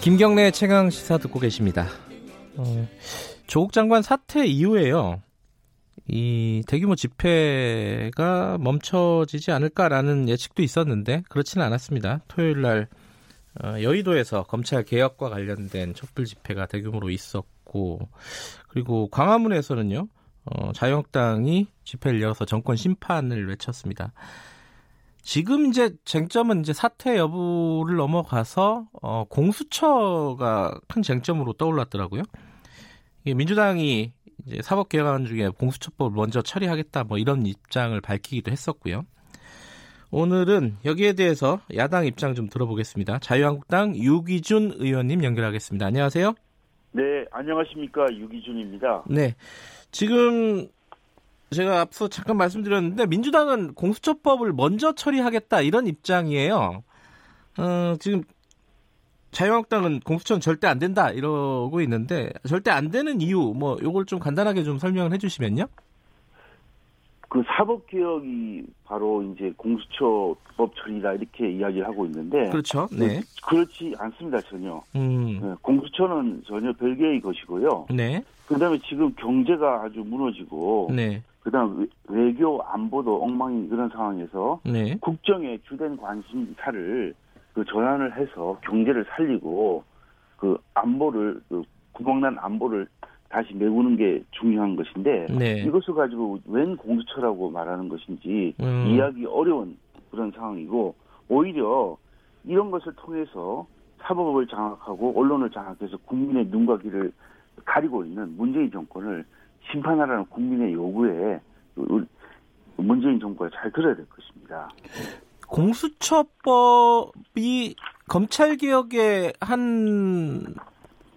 김경래 최강 시사 듣고 계십니다. 어, 조국 장관 사퇴 이후에요. 이 대규모 집회가 멈춰지지 않을까라는 예측도 있었는데 그렇지는 않았습니다. 토요일 날 어, 여의도에서 검찰 개혁과 관련된 촛불 집회가 대규모로 있었고 그리고 광화문에서는요 어, 자유한국당이 집회를 열어서 정권 심판을 외쳤습니다. 지금 이제 쟁점은 이제 사퇴 여부를 넘어가서 어, 공수처가 큰 쟁점으로 떠올랐더라고요. 이게 민주당이 이제 사법개혁안 중에 공수처법을 먼저 처리하겠다 뭐 이런 입장을 밝히기도 했었고요. 오늘은 여기에 대해서 야당 입장 좀 들어보겠습니다. 자유한국당 유기준 의원님 연결하겠습니다. 안녕하세요. 네, 안녕하십니까 유기준입니다. 네, 지금 제가 앞서 잠깐 말씀드렸는데 민주당은 공수처법을 먼저 처리하겠다 이런 입장이에요. 어, 지금 자유한국당은 공수처는 절대 안 된다 이러고 있는데 절대 안 되는 이유 뭐 요걸 좀 간단하게 좀 설명을 해주시면요. 그 사법 개혁이 바로 이제 공수처법 처리다 이렇게 이야기를 하고 있는데 그렇죠. 네. 그렇지 않습니다 전혀. 음. 네, 공수처는 전혀 별개의 것이고요. 네. 그다음에 지금 경제가 아주 무너지고 네. 그다음 외- 외교 안보도 엉망인 그런 상황에서 네. 국정의 주된 관심사를 그 전환을 해서 경제를 살리고 그 안보를 그 구멍난 안보를 다시 메우는 게 중요한 것인데 네. 이것을 가지고 웬 공수처라고 말하는 것인지 음. 이해하기 어려운 그런 상황이고 오히려 이런 것을 통해서 사법을 장악하고 언론을 장악해서 국민의 눈과 귀를 가리고 있는 문재인 정권을 심판하라는 국민의 요구에 그 문재인 정부가 잘 들어야 될 것입니다. 공수처법이 검찰 개혁의 한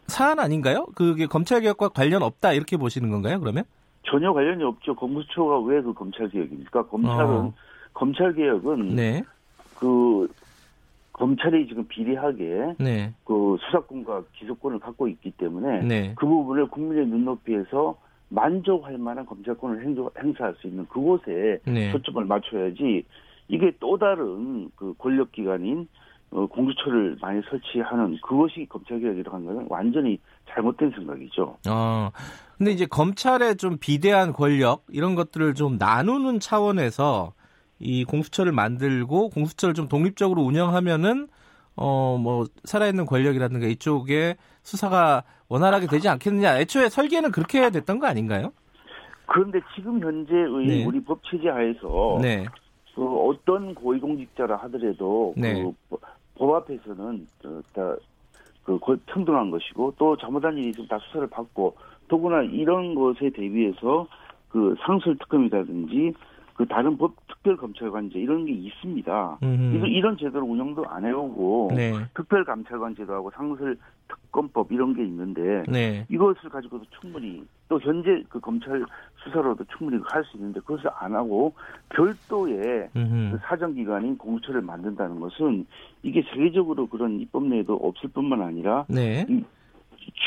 사안 아닌가요? 그게 검찰 개혁과 관련 없다 이렇게 보시는 건가요? 그러면? 전혀 관련이 없죠. 공수처가 왜 그 검찰 개혁입니까? 검찰은 어. 검찰 개혁은 네. 그 검찰이 지금 비리하게 네. 그 수사권과 기소권을 갖고 있기 때문에 네. 그 부분을 국민의 눈높이에서 만족할 만한 검찰권을 행조, 행사할 수 있는 그곳에 네. 초점을 맞춰야지 이게 또 다른 그 권력기관인 어, 공수처를 많이 설치하는 그것이 검찰개혁이라고 하는 것은 완전히 잘못된 생각이죠. 어. 근데 이제 검찰의 좀 비대한 권력 이런 것들을 좀 나누는 차원에서 이 공수처를 만들고 공수처를 좀 독립적으로 운영하면은 어 뭐 살아있는 권력이라든가 이쪽에 수사가 원활하게 되지 않겠느냐. 애초에 설계는 그렇게 됐던 거 아닌가요? 그런데 지금 현재의 네. 우리 법 체제 하에서 네. 그 어떤 고위공직자라 하더라도 네. 그 법- 법 앞에서는 어, 다그 평등한 것이고 또 잘못한 일이 있으면 다 수사를 받고 더구나 이런 것에 대비해서 그 상설 특검이라든지 그 다른 법 특별 검찰관제 이런 게 있습니다. 음흠. 이거 이런 제도를 운영도 안 해오고 네. 특별 감찰관 제도하고 상설 특검법 이런 게 있는데 네. 이것을 가지고도 충분히 또 현재 그 검찰 수사로도 충분히 할 수 있는데 그것을 안 하고 별도의 그. 사정기관인 공수처를 만든다는 것은 이게 세계적으로 그런 입법 내에도 없을 뿐만 아니라 네.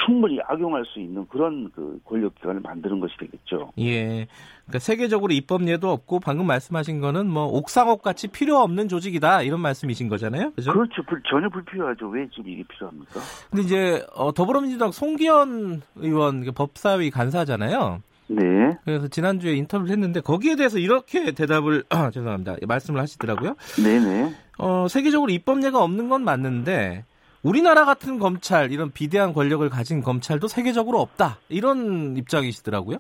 충분히 악용할 수 있는 그런 그 권력기관을 만드는 것이 되겠죠. 예. 그러니까 세계적으로 입법 예도 없고 방금 말씀하신 거는 뭐 옥상옥 같이 필요 없는 조직이다 이런 말씀이신 거잖아요. 그죠? 그렇죠. 불- 전혀 불필요하죠. 왜 지금 이게 필요합니까? 근데 이제 어, 더불어민주당 송기현 의원 그 법사위 간사잖아요. 네. 그래서 지난주에 인터뷰를 했는데 거기에 대해서 이렇게 대답을 죄송합니다. 말씀을 하시더라고요. 네네. 어, 세계적으로 입법례가 없는 건 맞는데 우리나라 같은 검찰 이런 비대한 권력을 가진 검찰도 세계적으로 없다 이런 입장이시더라고요.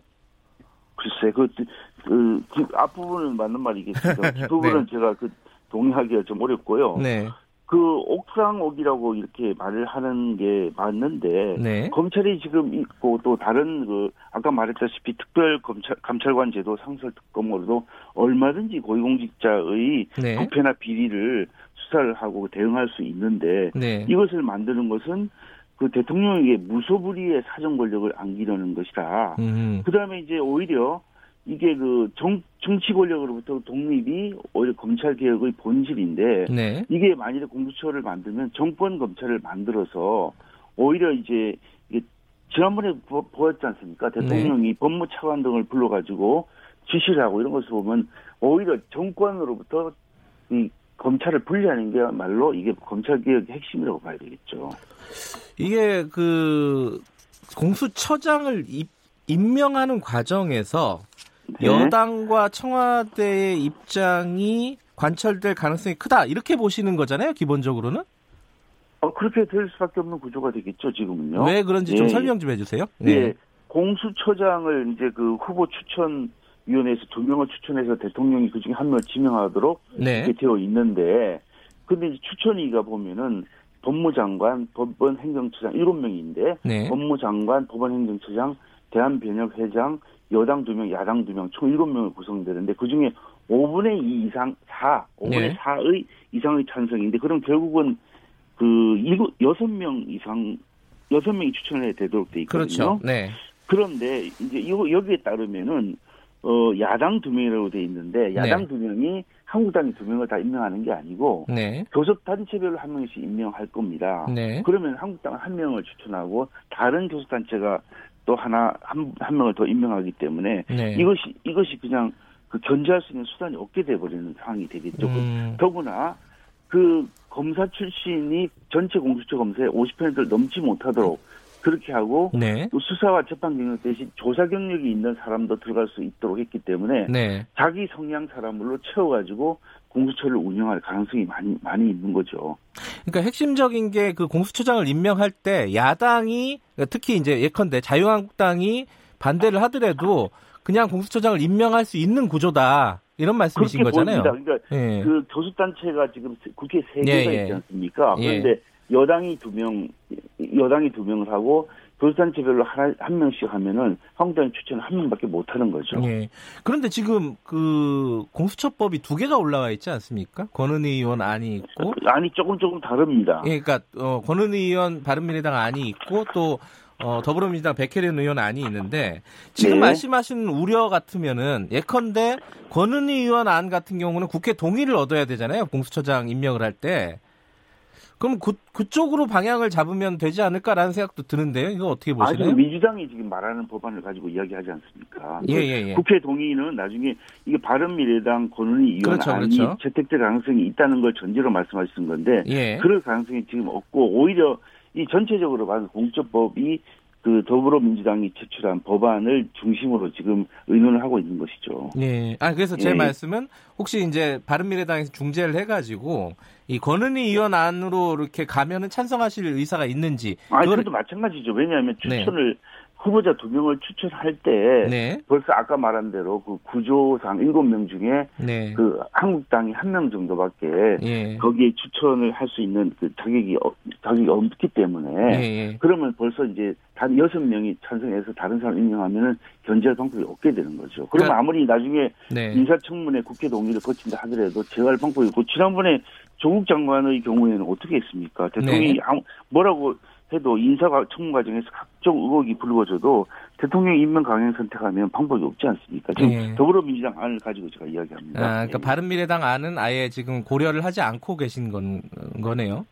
글쎄, 그, 그, 그 앞부분은 맞는 말이겠습니다. 뒷부분은 제가 그 동의하기가 좀 어렵고요. 네, 그 옥상옥이라고 이렇게 말을 하는 게 맞는데 네, 검찰이 지금 있고 또 다른 그 아까 말했다시피 특별 검찰 감찰관 제도 상설 특검으로도 얼마든지 고위공직자의 네, 부패나 비리를 수사를 하고 대응할 수 있는데 네, 이것을 만드는 것은 그 대통령에게 무소불위의 사정 권력을 안기려는 것이다. 음. 그 다음에 이제 오히려 이게 그 정, 정치 권력으로부터 독립이 오히려 검찰 개혁의 본질인데 네. 이게 만일에 공수처를 만들면 정권 검찰을 만들어서 오히려 이제 이게 지난번에 보, 보였지 않습니까? 대통령이 네. 법무 차관 등을 불러가지고 지시를 하고 이런 것을 보면 오히려 정권으로부터 이 검찰을 분리하는 게 말로 이게 검찰 개혁의 핵심이라고 봐야 되겠죠. 이게 그 공수처장을 입, 임명하는 과정에서 네. 여당과 청와대의 입장이 관철될 가능성이 크다 이렇게 보시는 거잖아요 기본적으로는 어, 그렇게 될 수밖에 없는 구조가 되겠죠, 지금은요. 왜 그런지 좀 예, 설명 좀 해주세요. 예. 공수처장을 이제 그 후보 추천 위원회에서 두 명을 추천해서 대통령이 그 중에 한 명을 지명하도록 네. 이렇게 되어 있는데 근데 이제 추천위가 보면은 법무장관, 법원 행정처장 일곱 명인데 네. 법무장관, 법원 행정처장, 대한변협 회장, 여당 두 명, 야당 두 명, 총 일곱 명을 구성되는데 그 중에 5분의 2 이상, 4, 5분의 네. 4의 이상의 찬성인데 그럼 결국은 그 일곱 여섯 명 이상 여섯 명이 추천해야 되도록 돼 있거든요. 그렇죠. 네. 그런데 이제 이거 여기에 따르면은 어 야당 두 명이라고 돼 있는데 야당 네. 두 명이 한국당이 두 명을 다 임명하는 게 아니고 네. 교섭 단체별로 한 명씩 임명할 겁니다. 네. 그러면 한국당 한 명을 추천하고 다른 교섭 단체가 또 하나 한, 한 명을 더 임명하기 때문에 네. 이것이 이것이 그냥 그 견제할 수 있는 수단이 없게 돼 버리는 상황이 되겠죠. 음, 더구나 그 검사 출신이 전체 공수처 검사의 50%를 넘지 못하도록 그렇게 하고 네. 또 수사와 재판 경력 대신 조사 경력이 있는 사람도 들어갈 수 있도록 했기 때문에 네. 자기 성향 사람으로 채워가지고 공수처를 운영할 가능성이 많이 많이 있는 거죠. 그러니까 핵심적인 게 그 공수처장을 임명할 때 야당이 특히 이제 예컨대 자유한국당이 반대를 하더라도 그냥 공수처장을 임명할 수 있는 구조다 이런 말씀이신 거잖아요. 보입니다. 그러니까 예. 그 교섭 단체가 지금 국회 세 예, 개가 예. 있지 않습니까? 예. 그런데 여당이 두 명, 여당이 두 명을 하고 교섭 단체별로 하나 한 명씩 하면은 한국당이 추천 한 명밖에 못 하는 거죠. 예. 그런데 지금 그 공수처법이 두 개가 올라와 있지 않습니까? 권은희 의원 안이 있고, 아니 조금 조금 다릅니다. 예, 그러니까 어, 권은희 의원 바른미래당 안이 있고 또 어, 더불어민주당 백혜련 의원 안이 있는데 지금 네. 말씀하신 우려 같으면은 예컨대 권은희 의원 안 같은 경우는 국회 동의를 얻어야 되잖아요. 공수처장 임명을 할 때. 그럼 그, 그쪽으로 방향을 잡으면 되지 않을까라는 생각도 드는데요. 이거 어떻게 아, 보시나요? 지금 민주당이 지금 말하는 법안을 가지고 이야기하지 않습니까? 예, 예, 예. 국회 동의는 나중에 이게 바른미래당 권은희 의원 그렇죠, 안이 그렇죠. 채택될 가능성이 있다는 걸 전제로 말씀하시는 건데 예. 그럴 가능성이 지금 없고 오히려 이 전체적으로 봐서 공적법이 그 더불어민주당이 제출한 법안을 중심으로 지금 의논을 하고 있는 것이죠. 예. 아 그래서 제 예. 말씀은 혹시 이제 바른미래당에서 중재를 해가지고 이 권은희 의원 안으로 이렇게 가면은 찬성하실 의사가 있는지. 그거를- 그것도 마찬가지죠. 왜냐하면 네. 추천을 후보자 두 명을 추천할 때 네. 벌써 아까 말한 대로 그 구조상 일곱 명 중에 네. 그 한국당이 한 명 정도밖에 예. 거기에 추천을 할 수 있는 그 자격이 없- 자격이 없기 때문에 예, 예. 그러면 벌써 이제 단 여섯 명이 찬성해서 다른 사람 임명하면은 견제할 방법이 없게 되는 거죠. 그러면 그러니까- 아무리 나중에 네. 인사청문회 국회 동의를 거친다 하더라도 제어할 방법이 없고 지난번에 조국 장관의 경우에는 어떻게 했습니까? 대통령이 네. 아무- 뭐라고 해도 인사 과- 청문 과정에서 각종 의혹이 불거져도 대통령 임명 강행 선택하면 방법이 없지 않습니까? 지금 네. 더불어민주당 안을 가지고 제가 이야기합니다. 아, 그러니까 예. 바른미래당 안은 아예 지금 고려를 하지 않고 계신 건 거네요.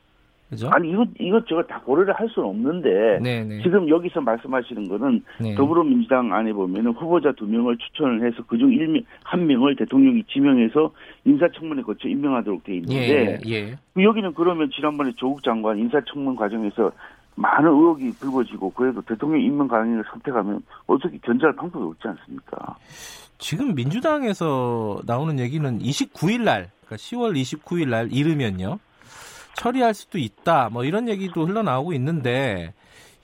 그죠? 아니 이것 이것저것 다 고려를 할 수는 없는데 네, 네. 지금 여기서 말씀하시는 거는 네. 더불어민주당 안에 보면은 후보자 두 명을 추천을 해서 그중 일명 한 명을 대통령이 지명해서 인사청문회 거쳐 임명하도록 돼 있는데 예, 예. 여기는 그러면 지난번에 조국 장관 인사청문 과정에서 많은 의혹이 불거지고 그래도 대통령 임명 강행을 선택하면 어떻게 견제할 방법이 없지 않습니까? 지금 민주당에서 나오는 얘기는 29일 날, 그러니까 10월 29일 날 이르면요. 처리할 수도 있다. 뭐 이런 얘기도 흘러나오고 있는데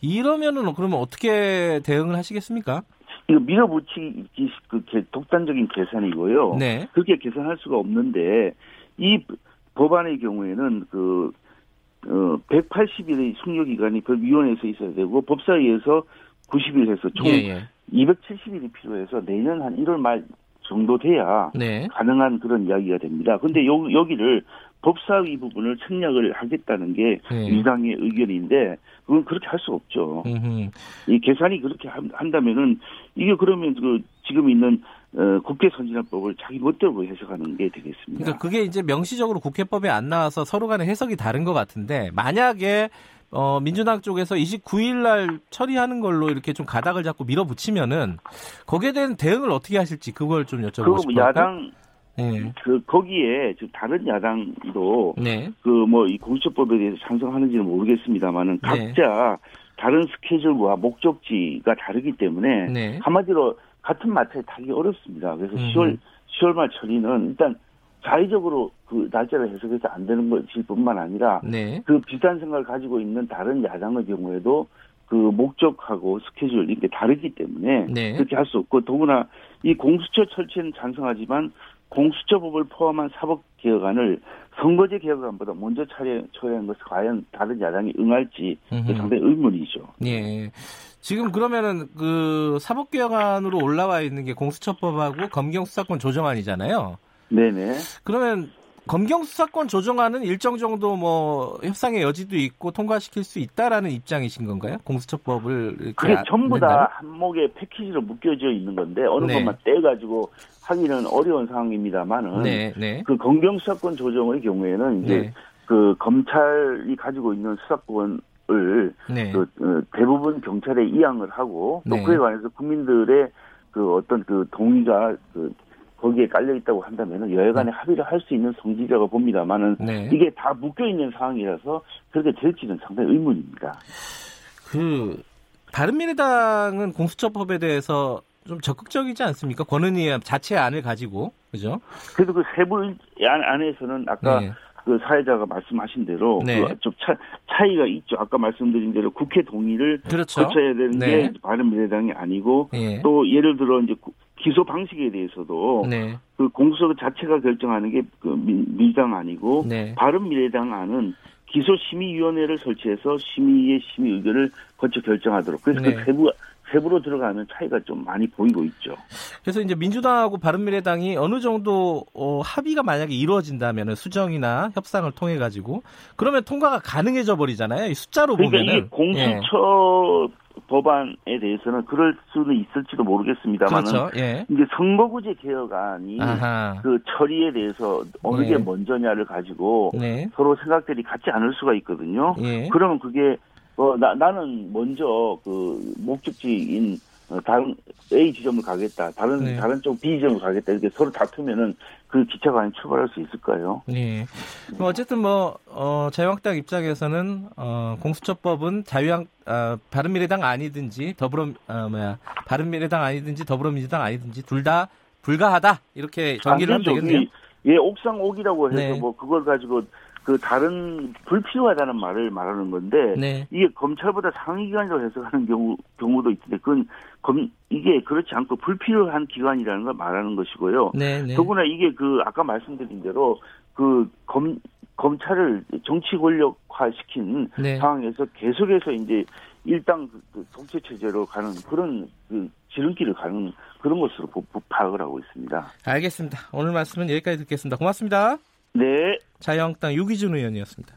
이러면은 그러면 어떻게 대응을 하시겠습니까? 이거 밀어붙이기 그 개- 독단적인 계산이고요. 네. 그렇게 계산할 수가 없는데 이 법안의 경우에는 그 어, 180일의 숙려 기간이 법위원회에서 있어야 되고 법사위에서 90일 해서 총 예, 예. 270일이 필요해서 내년 한 1월 말 정도 돼야 네. 가능한 그런 이야기가 됩니다. 근데 요, 여기를 법사위 부분을 생략을 하겠다는 게 네. 민주당의 의견인데 그건 그렇게 할 수 없죠. 음흠. 이 계산이 그렇게 한- 한다면은 이게 그러면 그 지금 있는 어, 국회 선진화법을 자기 멋대로 해석하는 게 되겠습니다. 그러니까 그게 이제 명시적으로 국회법에 안 나와서 서로 간에 해석이 다른 것 같은데 만약에 어, 민주당 쪽에서 29일 날 처리하는 걸로 이렇게 좀 가닥을 잡고 밀어붙이면은 거기에 대한 대응을 어떻게 하실지 그걸 좀그 여쭤보고 싶어요. 야당 네. 그 거기에 지금 다른 야당도 네. 그뭐 이 공수처법에 대해서 찬성하는지는 모르겠습니다만은 네. 각자 다른 스케줄과 목적지가 다르기 때문에 네. 한마디로 같은 마차에 타기 어렵습니다. 그래서 음흠. 10월 10월 말 처리는 일단 자의적으로 그 날짜를 해석해서 안 되는 것일 뿐만 아니라 네. 그 비슷한 생각을 가지고 있는 다른 야당의 경우에도 그 목적하고 스케줄 이게 다르기 때문에 네. 그렇게 할 수 없고 더구나 이 공수처 철치는 찬성하지만 공수처법을 포함한 사법 개혁안을 선거제 개혁안보다 먼저 처리, 처리한 것을 과연 다른 야당이 응할지. 상당히 의문이죠. 예. 지금 그러면은 그 사법개혁안으로 올라와 있는 게 공수처법하고 검경수사권 조정안이잖아요. 네네. 그러면 검경수사권 조정안은 일정 정도 뭐 협상의 여지도 있고 통과시킬 수 있다라는 입장이신 건가요? 공수처법을 이렇게 그게 아- 전부? 다 한목의 패키지로 묶여져 있는 건데 어느 네. 것만 떼가지고 하기는 어려운 상황입니다만은 네, 네. 그 검경수사권 조정의 경우에는 이제 네. 그 검찰이 가지고 있는 수사권 을 네. 그 어, 대부분 경찰에 이양을 하고 또 네. 그에 관해서 국민들의 그 어떤 그 동의가 그 거기에 깔려 있다고 한다면은 여야간에 합의를 할 수 있는 성질이라고 봅니다만은 네. 이게 다 묶여 있는 상황이라서 그렇게 될지는 상당히 의문입니다. 그 바른미래당은 공수처법에 대해서 좀 적극적이지 않습니까? 권은희 자체 안을 가지고 그죠? 그래도 그 세부 안- 안에서는 아까 네. 그 사회자가 말씀하신 대로 네. 그좀 차이가 있죠. 아까 말씀드린 대로 국회 동의를 그렇죠. 거쳐야 되는 네. 게 바른미래당이 아니고 예. 또 예를 들어 이제 구- 기소 방식에 대해서도 네. 그 공수처 자체가 결정하는 게 그 민주당 아니고 네. 바른미래당 안은 기소심의위원회를 설치해서 심의의 심의 의견을 거쳐 결정하도록 그래서 네. 그 세부 세부로 들어가는 차이가 좀 많이 보이고 있죠. 그래서 이제 민주당하고 바른미래당이 어느 정도 어, 합의가 만약에 이루어진다면 수정이나 협상을 통해 가지고 그러면 통과가 가능해져 버리잖아요. 이 숫자로 그러니까 보면은 이게 공수처 법안에 대해서는 그럴 수는 있을지도 예. 모르겠습니다만은 그렇죠. 예. 이제 선거구제 개혁안이 아하. 그 처리에 대해서 어느 네. 게 먼저냐를 가지고 네. 서로 생각들이 같지 않을 수가 있거든요. 예. 그러면 그게 어, 나, 나는 먼저 그 목적지인 어, 다른 A 지점을 가겠다, 다른 네. 다른 쪽 B 지점을 가겠다 이렇게 서로 다투면은 그 기차가 과연 출발할 수 있을까요? 예. 뭐 어쨌든 뭐 어, 자유한국당 입장에서는 어, 공수처법은 자유한 어, 바른미래당 아니든지 더불어 어, 뭐야 바른미래당 아니든지 더불어민주당 아니든지 둘 다 불가하다 이렇게 정리를 하면 안. 되겠네요. 예, 옥상 옥이라고 해서 네. 뭐 그걸 가지고 그 다른 불필요하다는 말을 말하는 건데 네. 이게 검찰보다 상위 기관이라고 해석하는 경우 경우도 있는데 그건 검 이게 그렇지 않고 불필요한 기관이라는 걸 말하는 것이고요. 네, 네. 더구나 이게 그 아까 말씀드린 대로 그 검 검찰을 정치 권력화 시킨 네. 상황에서 계속해서 이제 일당 그, 그 통치 체제로 가는 그런 그 지름길을 가는 그런 것으로 파악을 하고 있습니다. 알겠습니다. 오늘 말씀은 여기까지 듣겠습니다. 고맙습니다. 네. 자유한국당 유기준 의원이었습니다.